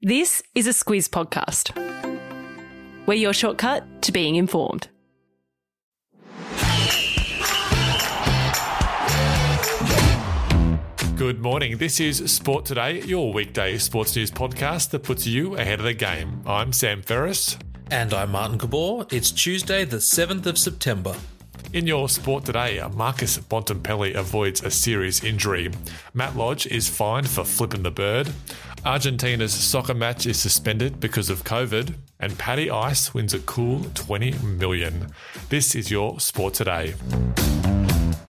This is a Squiz podcast. We're your shortcut to being informed. Good morning. This is Sport Today, your weekday sports news podcast that puts you ahead of the game. I'm Sam Ferris. And I'm Martin Gabor. It's Tuesday, the 7th of September. In your sport today, uh, Marcus Bontempelli avoids a serious injury. Matt Lodge is fined for flipping the bird. Argentina's soccer match is suspended because of COVID. And Paddy Ice wins a cool 20 million. This is your sport today.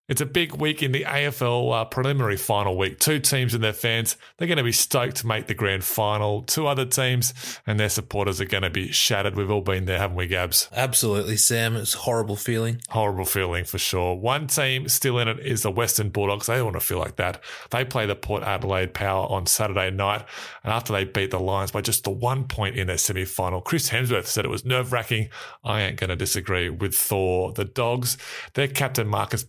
It's a big week in the AFL uh, preliminary final week. Two teams and their fans, they're going to be stoked to make the grand final. Two other teams and their supporters are going to be shattered. We've all been there, haven't we, Gabs? Absolutely, Sam. It's a horrible feeling. Horrible feeling for sure. One team still in it is the Western Bulldogs. They don't want to feel like that. They play the Port Adelaide Power on Saturday night. And after they beat the Lions by just the one point in their semi final, Chris Hemsworth said it was nerve wracking. I ain't going to disagree with Thor. The Dogs, their captain Marcus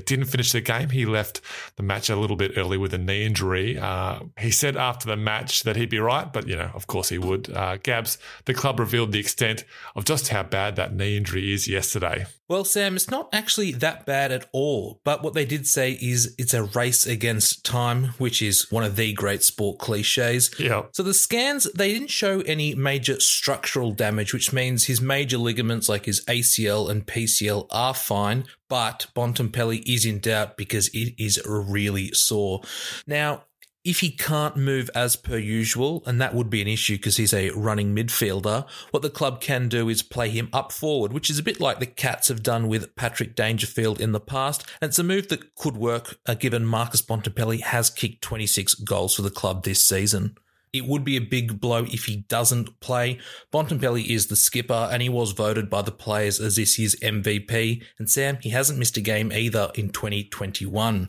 Didn't finish the game. He left the match a little bit early with a knee injury. Uh, he said after the match that he'd be right, but you know, of course he would. Uh, Gabs, the club revealed the extent of just how bad that knee injury is yesterday. Well, Sam, it's not actually that bad at all. But what they did say is it's a race against time, which is one of the great sport cliches. Yeah. So the scans, they didn't show any major structural damage, which means his major ligaments like his ACL and PCL are fine. But Bontempelli is in doubt because it is really sore. Now, if he can't move as per usual, and that would be an issue because he's a running midfielder, what the club can do is play him up forward, which is a bit like the Cats have done with Patrick Dangerfield in the past. And it's a move that could work uh, given Marcus Bontempelli has kicked 26 goals for the club this season. It would be a big blow if he doesn't play. Bontempelli is the skipper and he was voted by the players as this year's MVP. And Sam, he hasn't missed a game either in 2021.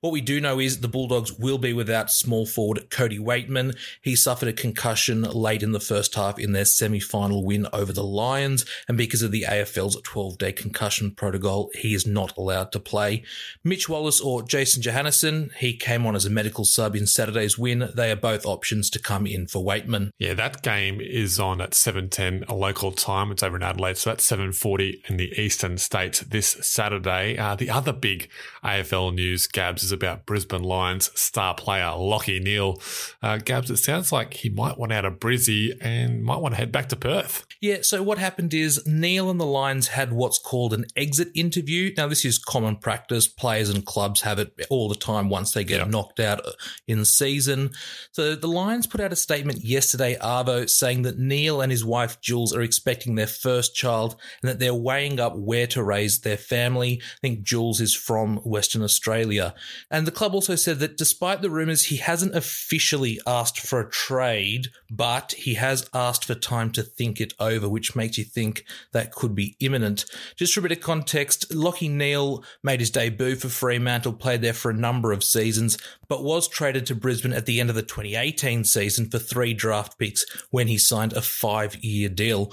What we do know is the Bulldogs will be without small forward Cody Weightman. He suffered a concussion late in the first half in their semi final win over the Lions. And because of the AFL's 12 day concussion protocol, he is not allowed to play. Mitch Wallis or Jason Johannisen, he came on as a medical sub in Saturday's win. They are both options to come in for Weightman. Yeah, that game is on at 7.10 a local time. It's over in Adelaide, so that's 7.40 in the eastern states this Saturday. Uh, the other big AFL news, Gabs, is about Brisbane Lions star player Lachie Neale. Uh, Gabs, it sounds like he might want out of Brizzy and might want to head back to Perth. Yeah, so what happened is Neale and the Lions had what's called an exit interview. Now, this is common practice. Players and clubs have it all the time once they get Yeah. knocked out in season. So the Lions put out a statement yesterday, Arvo, saying that Neale and his wife Jules are expecting their first child and that they're weighing up where to raise their family. I think Jules is from Western Australia. And the club also said that despite the rumours, he hasn't officially asked for a trade, but he has asked for time to think it over, which makes you think that could be imminent. Just for a bit of context, Lachie Neale made his debut for Fremantle, played there for a number of seasons, but was traded to Brisbane at the end of the 2018 season for three draft picks when he signed a five year deal.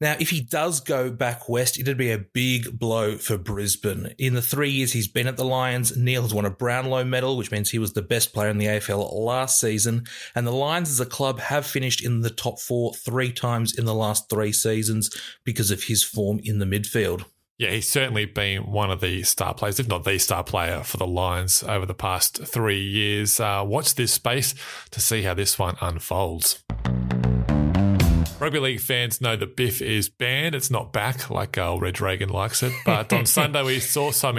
Now, if he does go back west, it'd be a big blow for Brisbane. In the three years he's been at the Lions, Neale has won a Brownlow medal, which means he was the best player in the AFL last season. And the Lions as a club have finished in the top four three times in the last three seasons because of his form in the midfield. Yeah, he's certainly been one of the star players, if not the star player for the Lions over the past three years. Uh, watch this space to see how this one unfolds. Rugby league fans know that Biff is banned. It's not back like uh, Reg Reagan likes it. But on Sunday, we saw some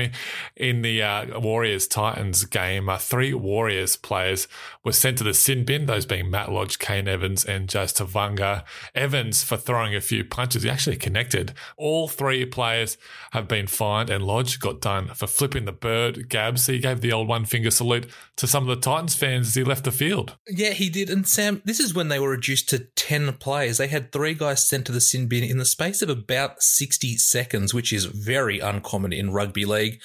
in the uh, Warriors Titans game. Uh, three Warriors players were sent to the sin bin, those being Matt Lodge, Kane Evans, and Jazz Tevaga. Evans for throwing a few punches. He actually connected. All three players have been fined, and Lodge got done for flipping the bird. Gabs, he gave the old one finger salute to some of the Titans fans as he left the field. Yeah, he did. And Sam, this is when they were reduced to 10 players. They they had three guys sent to the sin bin in the space of about 60 seconds, which is very uncommon in rugby league.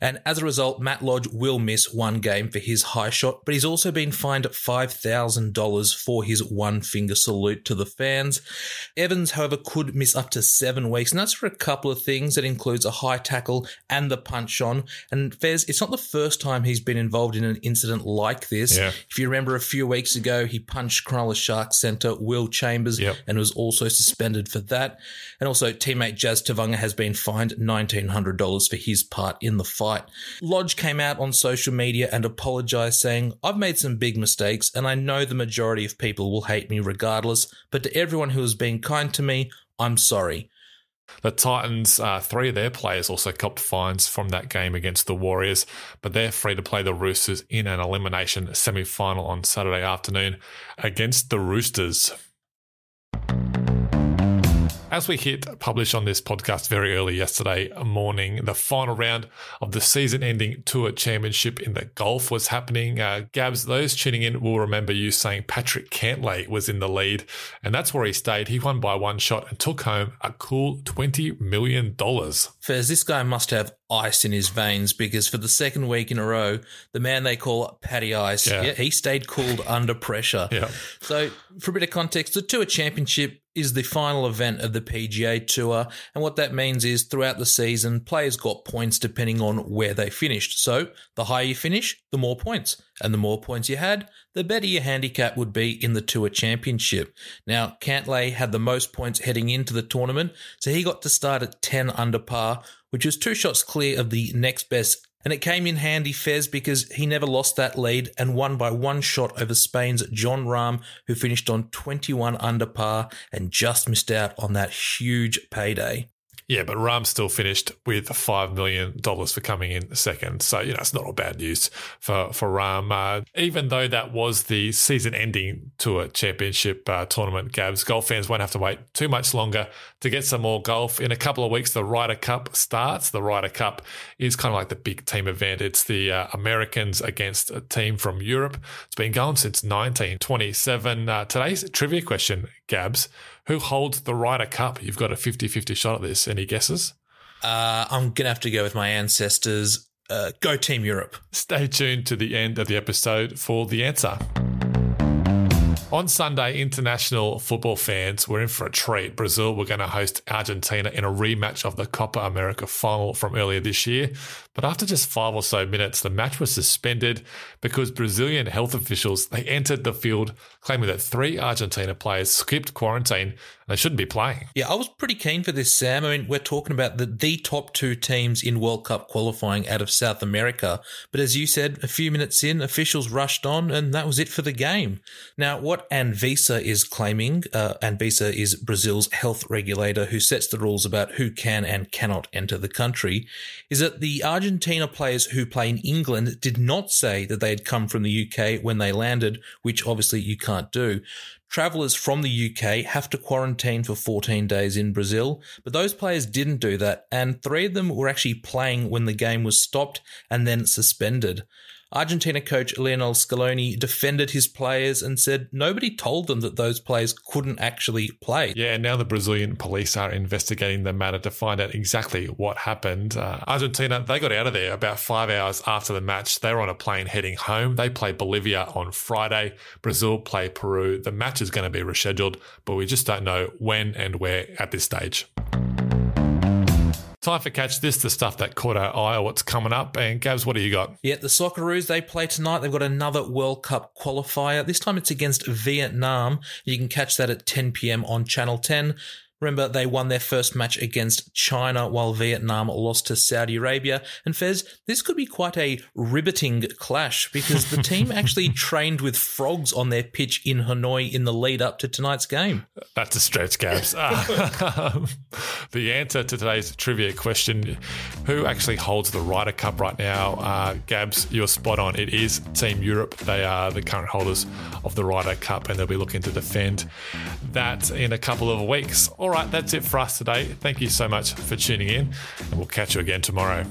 And as a result, Matt Lodge will miss one game for his high shot, but he's also been fined $5,000 for his one finger salute to the fans. Evans, however, could miss up to seven weeks, and that's for a couple of things. That includes a high tackle and the punch on. And Fez, it's not the first time he's been involved in an incident like this. Yeah. If you remember a few weeks ago, he punched Cronulla Sharks centre Will Chambers Yep. and was also suspended for that. And also, teammate Jazz Tevaga has been fined $1,900 for his part in the fight. Lodge came out on social media and apologised, saying, I've made some big mistakes, and I know the majority of people will hate me regardless, but to everyone who has been kind to me, I'm sorry. The Titans, uh, three of their players also copped fines from that game against the Warriors, but they're free to play the Roosters in an elimination semi final on Saturday afternoon against the Roosters. As we hit publish on this podcast very early yesterday morning, the final round of the season ending tour championship in the golf was happening. Uh, Gabs, those tuning in will remember you saying Patrick Cantlay was in the lead, and that's where he stayed. He won by one shot and took home a cool $20 million. Fez, this guy must have ice in his veins because for the second week in a row, the man they call Paddy Ice, Yeah. yeah, he stayed cooled under pressure. Yeah. So, for a bit of context, the Tour Championship is the final event of the PGA Tour, and what that means is throughout the season, players got points depending on where they finished. So, the higher you finish, the more points, and the more points you had, the better your handicap would be in the Tour Championship. Now, Cantlay had the most points heading into the tournament, so he got to start at 10 under par, which was two shots clear of the next best and it came in handy, Fez, because he never lost that lead and won by one shot over Spain's Jon Rahm, who finished on 21 under par and just missed out on that huge payday. Yeah, but Rahm still finished with $5 million for coming in second. So, you know, it's not all bad news for, for Rahm. Uh, even though that was the season ending tour championship uh, tournament, Gabs, golf fans won't have to wait too much longer to get some more golf. In a couple of weeks, the Ryder Cup starts. The Ryder Cup is kind of like the big team event. It's the uh, Americans against a team from Europe. It's been going since 1927. Uh, today's trivia question, Gabs. Who holds the Ryder Cup? You've got a 50 50 shot at this. Any guesses? Uh, I'm going to have to go with my ancestors. Uh, go Team Europe. Stay tuned to the end of the episode for the answer. On Sunday, international football fans were in for a treat. Brazil were going to host Argentina in a rematch of the Copa America final from earlier this year. But after just five or so minutes, the match was suspended because Brazilian health officials they entered the field claiming that three Argentina players skipped quarantine they shouldn't be playing. Yeah, I was pretty keen for this, Sam. I mean, we're talking about the, the top two teams in World Cup qualifying out of South America. But as you said, a few minutes in, officials rushed on, and that was it for the game. Now, what Anvisa is claiming, uh, Anvisa is Brazil's health regulator who sets the rules about who can and cannot enter the country, is that the Argentina players who play in England did not say that they had come from the UK when they landed, which obviously you can't do. Travellers from the UK have to quarantine for 14 days in Brazil, but those players didn't do that, and three of them were actually playing when the game was stopped and then suspended. Argentina coach Lionel Scaloni defended his players and said nobody told them that those players couldn't actually play. Yeah, now the Brazilian police are investigating the matter to find out exactly what happened. Uh, Argentina, they got out of there about five hours after the match. They were on a plane heading home. They play Bolivia on Friday. Brazil play Peru. The match is going to be rescheduled, but we just don't know when and where at this stage. Time for catch this, the stuff that caught our eye, what's coming up. And Gabs, what do you got? Yeah, the Socceroos, they play tonight. They've got another World Cup qualifier. This time it's against Vietnam. You can catch that at 10 p.m. on Channel 10. Remember, they won their first match against China while Vietnam lost to Saudi Arabia. And Fez, this could be quite a riveting clash because the team actually trained with frogs on their pitch in Hanoi in the lead up to tonight's game. That's a stretch, Gabs. Um, the answer to today's trivia question who actually holds the Ryder Cup right now? Uh, Gabs, you're spot on. It is Team Europe. They are the current holders of the Ryder Cup and they'll be looking to defend that in a couple of weeks. All right, that's it for us today. Thank you so much for tuning in, and we'll catch you again tomorrow.